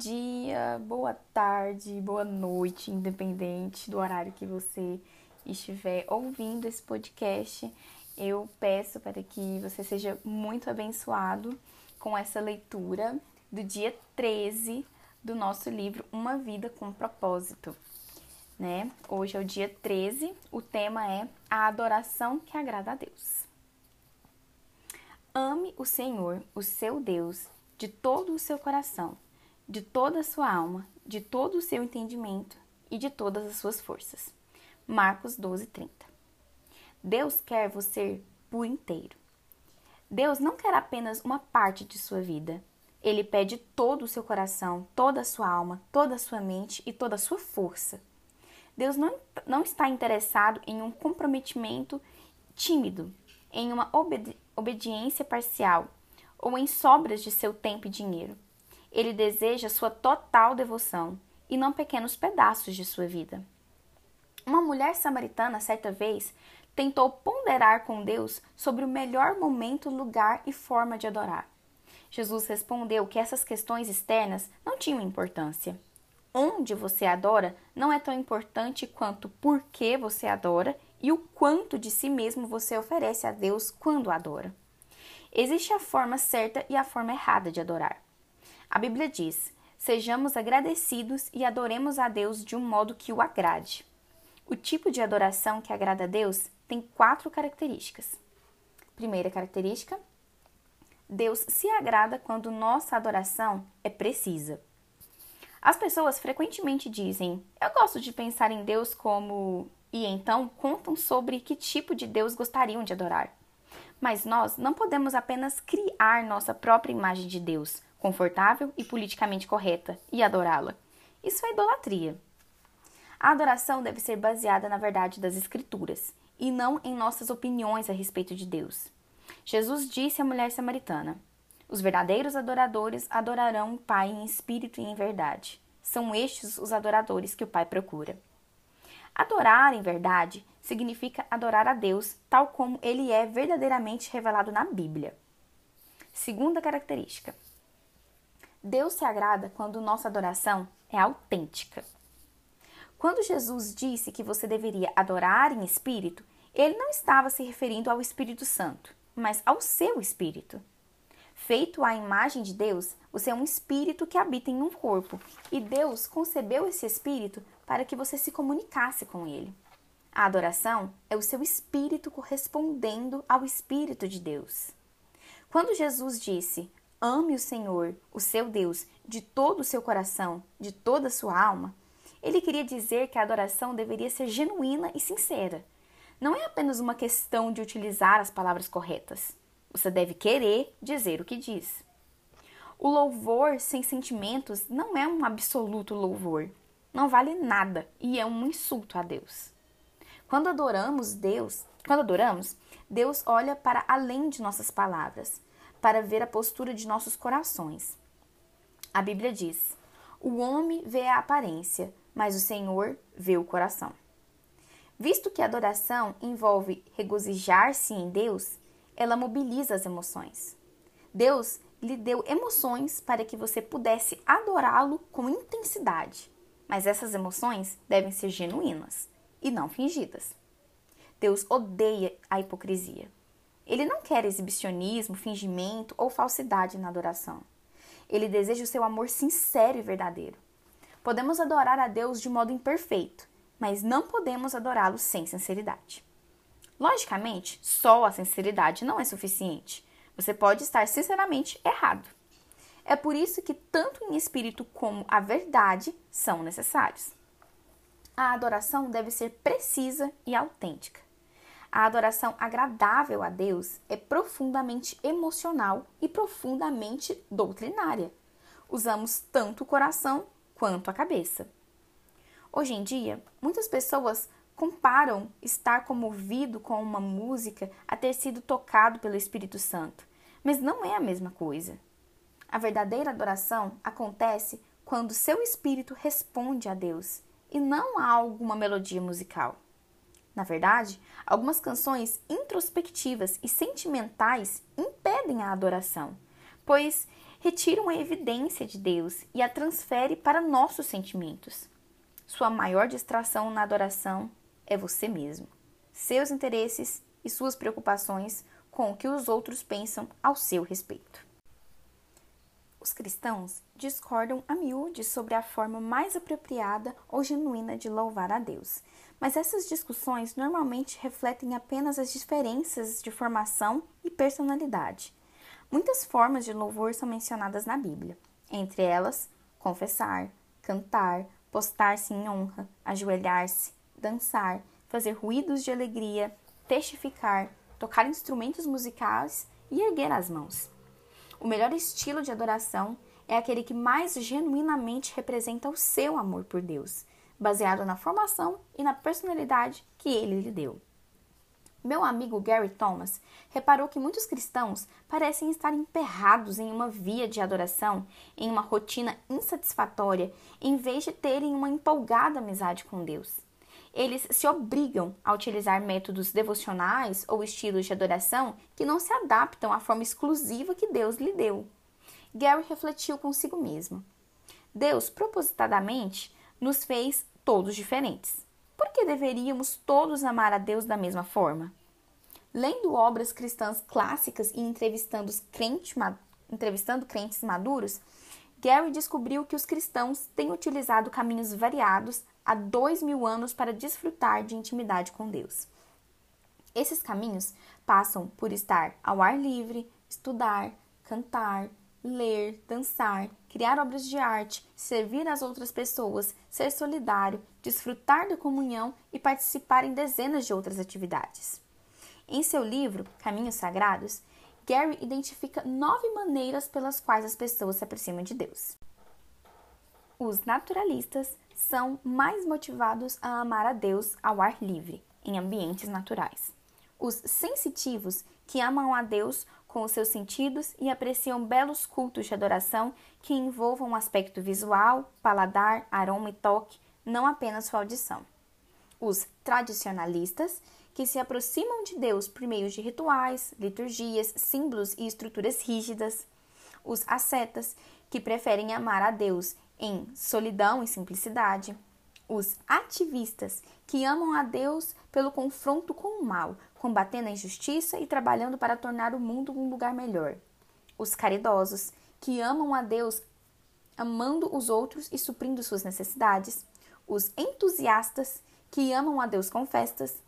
Dia, boa tarde, boa noite, independente do horário que você estiver ouvindo esse podcast. Eu peço para que você seja muito abençoado com essa leitura do dia 13 do nosso livro Uma Vida com Propósito. Né? Hoje é o dia 13, o tema é a adoração que agrada a Deus. Ame o Senhor, o seu Deus, de todo o seu coração de toda a sua alma, de todo o seu entendimento e de todas as suas forças. Marcos 12, 30. Deus quer você por inteiro. Deus não quer apenas uma parte de sua vida. Ele pede todo o seu coração, toda a sua alma, toda a sua mente e toda a sua força. Deus não, não está interessado em um comprometimento tímido, em uma obedi obediência parcial ou em sobras de seu tempo e dinheiro. Ele deseja sua total devoção e não pequenos pedaços de sua vida. Uma mulher samaritana, certa vez, tentou ponderar com Deus sobre o melhor momento, lugar e forma de adorar. Jesus respondeu que essas questões externas não tinham importância. Onde você adora não é tão importante quanto por que você adora e o quanto de si mesmo você oferece a Deus quando adora. Existe a forma certa e a forma errada de adorar. A Bíblia diz: Sejamos agradecidos e adoremos a Deus de um modo que o agrade. O tipo de adoração que agrada a Deus tem quatro características. Primeira característica: Deus se agrada quando nossa adoração é precisa. As pessoas frequentemente dizem: Eu gosto de pensar em Deus como. E então contam sobre que tipo de Deus gostariam de adorar. Mas nós não podemos apenas criar nossa própria imagem de Deus confortável e politicamente correta e adorá-la. Isso é idolatria. A adoração deve ser baseada na verdade das Escrituras e não em nossas opiniões a respeito de Deus. Jesus disse à mulher samaritana: Os verdadeiros adoradores adorarão o Pai em espírito e em verdade. São estes os adoradores que o Pai procura. Adorar em verdade significa adorar a Deus tal como ele é verdadeiramente revelado na Bíblia. Segunda característica: Deus se agrada quando nossa adoração é autêntica. Quando Jesus disse que você deveria adorar em espírito, ele não estava se referindo ao Espírito Santo, mas ao seu espírito. Feito à imagem de Deus, você é um espírito que habita em um corpo, e Deus concebeu esse espírito para que você se comunicasse com ele. A adoração é o seu espírito correspondendo ao espírito de Deus. Quando Jesus disse: ame o Senhor, o seu Deus, de todo o seu coração, de toda a sua alma, ele queria dizer que a adoração deveria ser genuína e sincera. Não é apenas uma questão de utilizar as palavras corretas. Você deve querer dizer o que diz. O louvor sem sentimentos não é um absoluto louvor. Não vale nada e é um insulto a Deus. Quando adoramos Deus, quando adoramos, Deus olha para além de nossas palavras para ver a postura de nossos corações. A Bíblia diz: O homem vê a aparência, mas o Senhor vê o coração. Visto que a adoração envolve regozijar-se em Deus, ela mobiliza as emoções. Deus lhe deu emoções para que você pudesse adorá-lo com intensidade, mas essas emoções devem ser genuínas e não fingidas. Deus odeia a hipocrisia. Ele não quer exibicionismo, fingimento ou falsidade na adoração. Ele deseja o seu amor sincero e verdadeiro. Podemos adorar a Deus de modo imperfeito, mas não podemos adorá-lo sem sinceridade. Logicamente, só a sinceridade não é suficiente. Você pode estar sinceramente errado. É por isso que tanto em espírito como a verdade são necessários. A adoração deve ser precisa e autêntica. A adoração agradável a Deus é profundamente emocional e profundamente doutrinária. Usamos tanto o coração quanto a cabeça. Hoje em dia, muitas pessoas comparam estar comovido com uma música a ter sido tocado pelo Espírito Santo, mas não é a mesma coisa. A verdadeira adoração acontece quando seu espírito responde a Deus e não a alguma melodia musical. Na verdade, algumas canções introspectivas e sentimentais impedem a adoração, pois retiram a evidência de Deus e a transfere para nossos sentimentos. Sua maior distração na adoração é você mesmo, seus interesses e suas preocupações com o que os outros pensam ao seu respeito. Os cristãos discordam a miúde sobre a forma mais apropriada ou genuína de louvar a Deus, mas essas discussões normalmente refletem apenas as diferenças de formação e personalidade. Muitas formas de louvor são mencionadas na Bíblia, entre elas confessar, cantar, postar-se em honra, ajoelhar-se, dançar, fazer ruídos de alegria, testificar, tocar instrumentos musicais e erguer as mãos. O melhor estilo de adoração é aquele que mais genuinamente representa o seu amor por Deus, baseado na formação e na personalidade que ele lhe deu. Meu amigo Gary Thomas reparou que muitos cristãos parecem estar emperrados em uma via de adoração, em uma rotina insatisfatória, em vez de terem uma empolgada amizade com Deus. Eles se obrigam a utilizar métodos devocionais ou estilos de adoração que não se adaptam à forma exclusiva que Deus lhe deu. Gary refletiu consigo mesmo. Deus, propositadamente, nos fez todos diferentes por que deveríamos todos amar a Deus da mesma forma? Lendo obras cristãs clássicas e entrevistando, crente, entrevistando crentes maduros, Gary descobriu que os cristãos têm utilizado caminhos variados há dois mil anos para desfrutar de intimidade com Deus. Esses caminhos passam por estar ao ar livre, estudar, cantar, ler, dançar, criar obras de arte, servir as outras pessoas, ser solidário, desfrutar da comunhão e participar em dezenas de outras atividades. Em seu livro Caminhos Sagrados, Gary identifica nove maneiras pelas quais as pessoas se aproximam de Deus. Os naturalistas são mais motivados a amar a Deus ao ar livre, em ambientes naturais. Os sensitivos, que amam a Deus com os seus sentidos e apreciam belos cultos de adoração que envolvam o aspecto visual, paladar, aroma e toque, não apenas sua audição. Os tradicionalistas, que se aproximam de Deus por meio de rituais, liturgias, símbolos e estruturas rígidas. Os ascetas, que preferem amar a Deus em solidão e simplicidade. Os ativistas, que amam a Deus pelo confronto com o mal, combatendo a injustiça e trabalhando para tornar o mundo um lugar melhor. Os caridosos, que amam a Deus amando os outros e suprindo suas necessidades. Os entusiastas, que amam a Deus com festas.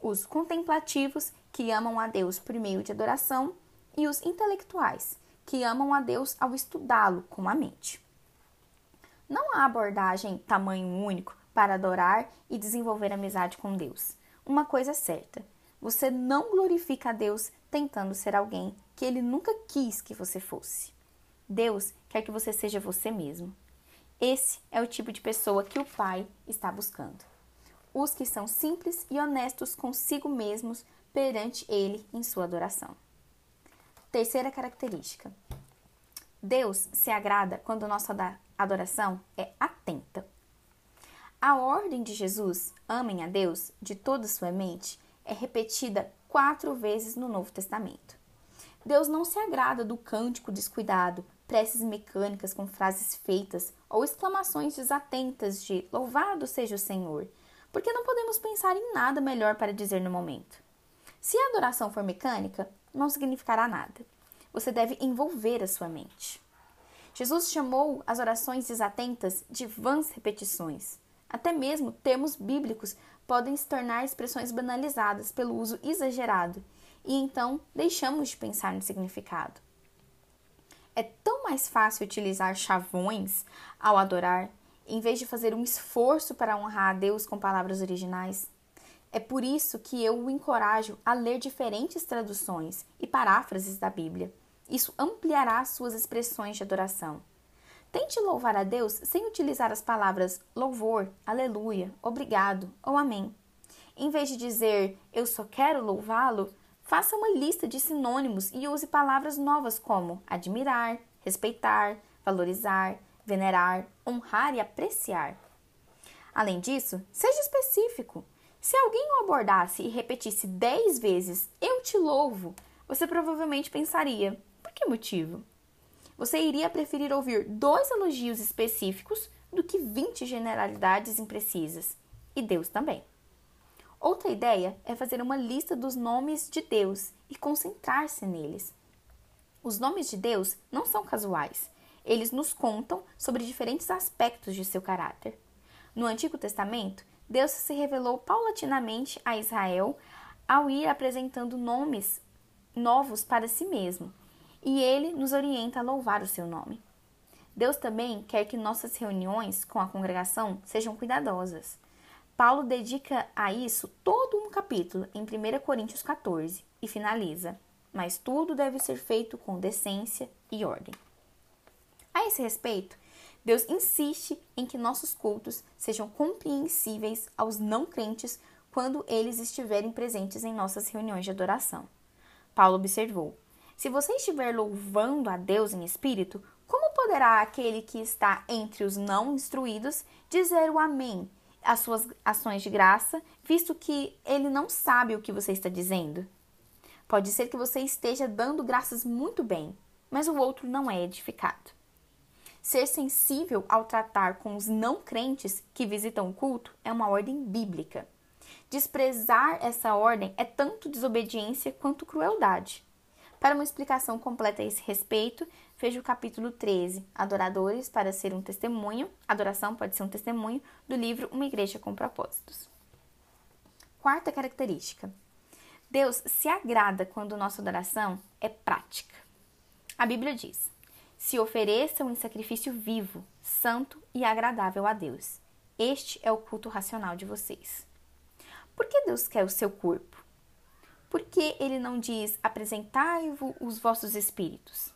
Os contemplativos, que amam a Deus por meio de adoração. E os intelectuais, que amam a Deus ao estudá-lo com a mente. Não há abordagem tamanho único para adorar e desenvolver amizade com Deus. Uma coisa é certa: você não glorifica a Deus tentando ser alguém que ele nunca quis que você fosse. Deus quer que você seja você mesmo. Esse é o tipo de pessoa que o Pai está buscando. Os que são simples e honestos consigo mesmos perante Ele em sua adoração. Terceira característica: Deus se agrada quando nossa adoração é atenta. A ordem de Jesus, amem a Deus de toda sua mente, é repetida quatro vezes no Novo Testamento. Deus não se agrada do cântico descuidado, preces mecânicas com frases feitas ou exclamações desatentas de Louvado seja o Senhor, porque não podemos pensar em nada melhor para dizer no momento. Se a adoração for mecânica, não significará nada. Você deve envolver a sua mente. Jesus chamou as orações desatentas de vãs repetições. Até mesmo termos bíblicos podem se tornar expressões banalizadas pelo uso exagerado, e então deixamos de pensar no significado. É tão mais fácil utilizar chavões ao adorar, em vez de fazer um esforço para honrar a Deus com palavras originais. É por isso que eu o encorajo a ler diferentes traduções e paráfrases da Bíblia. Isso ampliará suas expressões de adoração. Tente louvar a Deus sem utilizar as palavras louvor, aleluia, obrigado ou amém. Em vez de dizer eu só quero louvá-lo, faça uma lista de sinônimos e use palavras novas como admirar, respeitar, valorizar, venerar, honrar e apreciar. Além disso, seja específico. Se alguém o abordasse e repetisse dez vezes eu te louvo, você provavelmente pensaria: por que motivo? Você iria preferir ouvir dois elogios específicos do que 20 generalidades imprecisas. E Deus também. Outra ideia é fazer uma lista dos nomes de Deus e concentrar-se neles. Os nomes de Deus não são casuais. Eles nos contam sobre diferentes aspectos de seu caráter. No Antigo Testamento, Deus se revelou paulatinamente a Israel ao ir apresentando nomes novos para si mesmo, e ele nos orienta a louvar o seu nome. Deus também quer que nossas reuniões com a congregação sejam cuidadosas. Paulo dedica a isso todo um capítulo em 1 Coríntios 14 e finaliza: Mas tudo deve ser feito com decência e ordem. A esse respeito, Deus insiste em que nossos cultos sejam compreensíveis aos não crentes quando eles estiverem presentes em nossas reuniões de adoração. Paulo observou: Se você estiver louvando a Deus em espírito, como poderá aquele que está entre os não instruídos dizer o Amém às suas ações de graça, visto que ele não sabe o que você está dizendo? Pode ser que você esteja dando graças muito bem, mas o outro não é edificado. Ser sensível ao tratar com os não crentes que visitam o culto é uma ordem bíblica. Desprezar essa ordem é tanto desobediência quanto crueldade. Para uma explicação completa a esse respeito, veja o capítulo 13, Adoradores para ser um testemunho, adoração pode ser um testemunho, do livro Uma Igreja com Propósitos. Quarta característica: Deus se agrada quando nossa adoração é prática. A Bíblia diz: se ofereçam em sacrifício vivo, santo e agradável a Deus. Este é o culto racional de vocês. Por que Deus quer o seu corpo? Por que ele não diz apresentai-vos os vossos espíritos?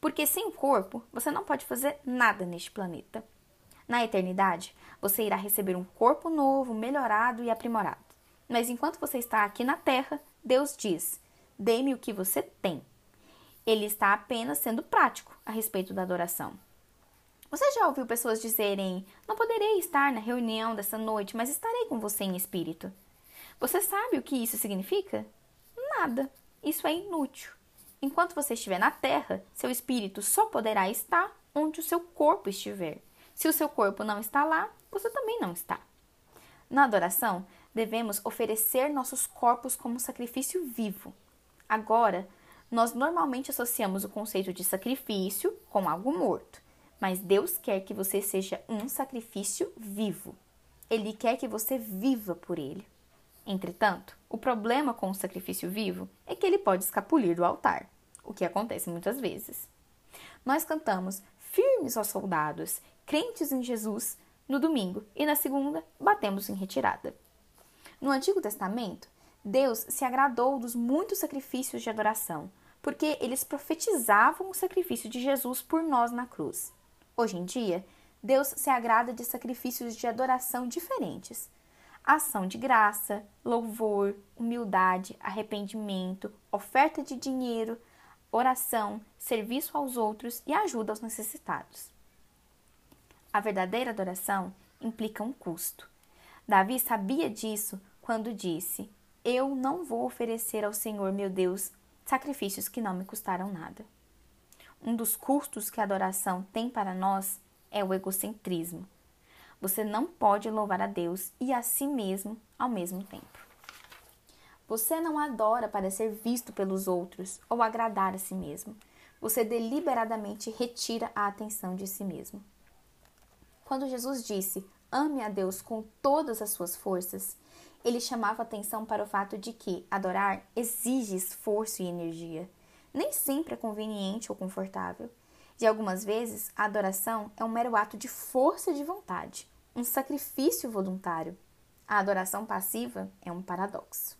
Porque sem o corpo, você não pode fazer nada neste planeta. Na eternidade, você irá receber um corpo novo, melhorado e aprimorado. Mas enquanto você está aqui na terra, Deus diz: dê-me o que você tem. Ele está apenas sendo prático a respeito da adoração. Você já ouviu pessoas dizerem: Não poderei estar na reunião dessa noite, mas estarei com você em espírito? Você sabe o que isso significa? Nada. Isso é inútil. Enquanto você estiver na terra, seu espírito só poderá estar onde o seu corpo estiver. Se o seu corpo não está lá, você também não está. Na adoração, devemos oferecer nossos corpos como sacrifício vivo. Agora, nós normalmente associamos o conceito de sacrifício com algo morto, mas Deus quer que você seja um sacrifício vivo. Ele quer que você viva por ele. Entretanto, o problema com o sacrifício vivo é que ele pode escapulir do altar, o que acontece muitas vezes. Nós cantamos firmes aos soldados, crentes em Jesus, no domingo e na segunda batemos em retirada. No Antigo Testamento, Deus se agradou dos muitos sacrifícios de adoração, porque eles profetizavam o sacrifício de Jesus por nós na cruz. Hoje em dia, Deus se agrada de sacrifícios de adoração diferentes, ação de graça, louvor, humildade, arrependimento, oferta de dinheiro, oração, serviço aos outros e ajuda aos necessitados. A verdadeira adoração implica um custo. Davi sabia disso quando disse: Eu não vou oferecer ao Senhor meu Deus sacrifícios que não me custaram nada. Um dos custos que a adoração tem para nós é o egocentrismo. Você não pode louvar a Deus e a si mesmo ao mesmo tempo. Você não adora para ser visto pelos outros ou agradar a si mesmo. Você deliberadamente retira a atenção de si mesmo. Quando Jesus disse: Ame a Deus com todas as suas forças, ele chamava atenção para o fato de que adorar exige esforço e energia. Nem sempre é conveniente ou confortável. De algumas vezes, a adoração é um mero ato de força de vontade, um sacrifício voluntário. A adoração passiva é um paradoxo.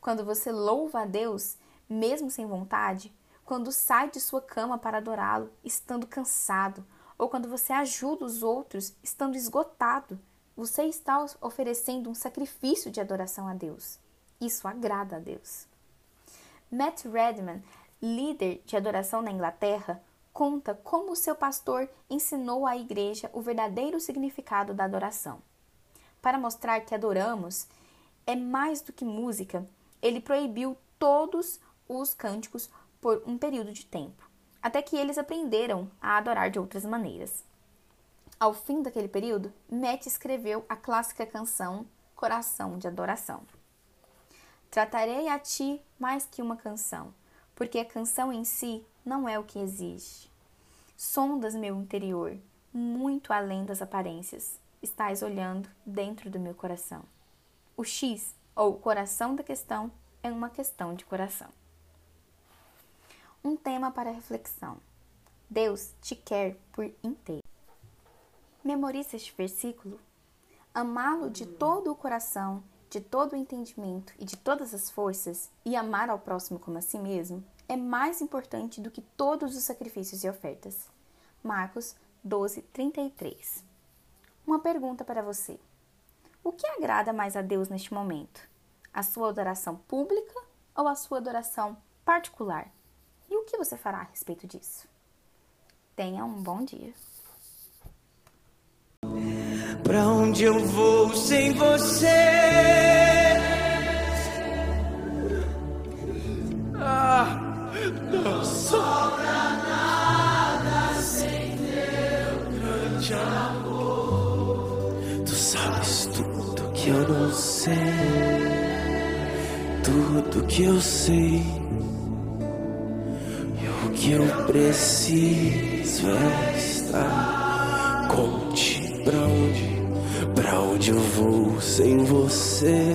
Quando você louva a Deus, mesmo sem vontade, quando sai de sua cama para adorá-lo, estando cansado, ou quando você ajuda os outros, estando esgotado, você está oferecendo um sacrifício de adoração a Deus. Isso agrada a Deus. Matt Redman, líder de adoração na Inglaterra, conta como seu pastor ensinou à igreja o verdadeiro significado da adoração. Para mostrar que adoramos é mais do que música, ele proibiu todos os cânticos por um período de tempo. até que eles aprenderam a adorar de outras maneiras. Ao fim daquele período, Matt escreveu a clássica canção Coração de Adoração. Tratarei a ti mais que uma canção, porque a canção em si não é o que exige. Sondas meu interior, muito além das aparências, estás olhando dentro do meu coração. O X, ou coração da questão, é uma questão de coração. Um tema para reflexão. Deus te quer por inteiro. Memorize este versículo. Amá-lo de todo o coração, de todo o entendimento e de todas as forças, e amar ao próximo como a si mesmo, é mais importante do que todos os sacrifícios e ofertas. Marcos 12, 33. Uma pergunta para você: O que agrada mais a Deus neste momento? A sua adoração pública ou a sua adoração particular? E o que você fará a respeito disso? Tenha um bom dia. Pra onde eu vou sem você? Eu não sei, tudo que eu sei. E o que eu preciso é estar contigo. Pra onde, pra onde eu vou sem você?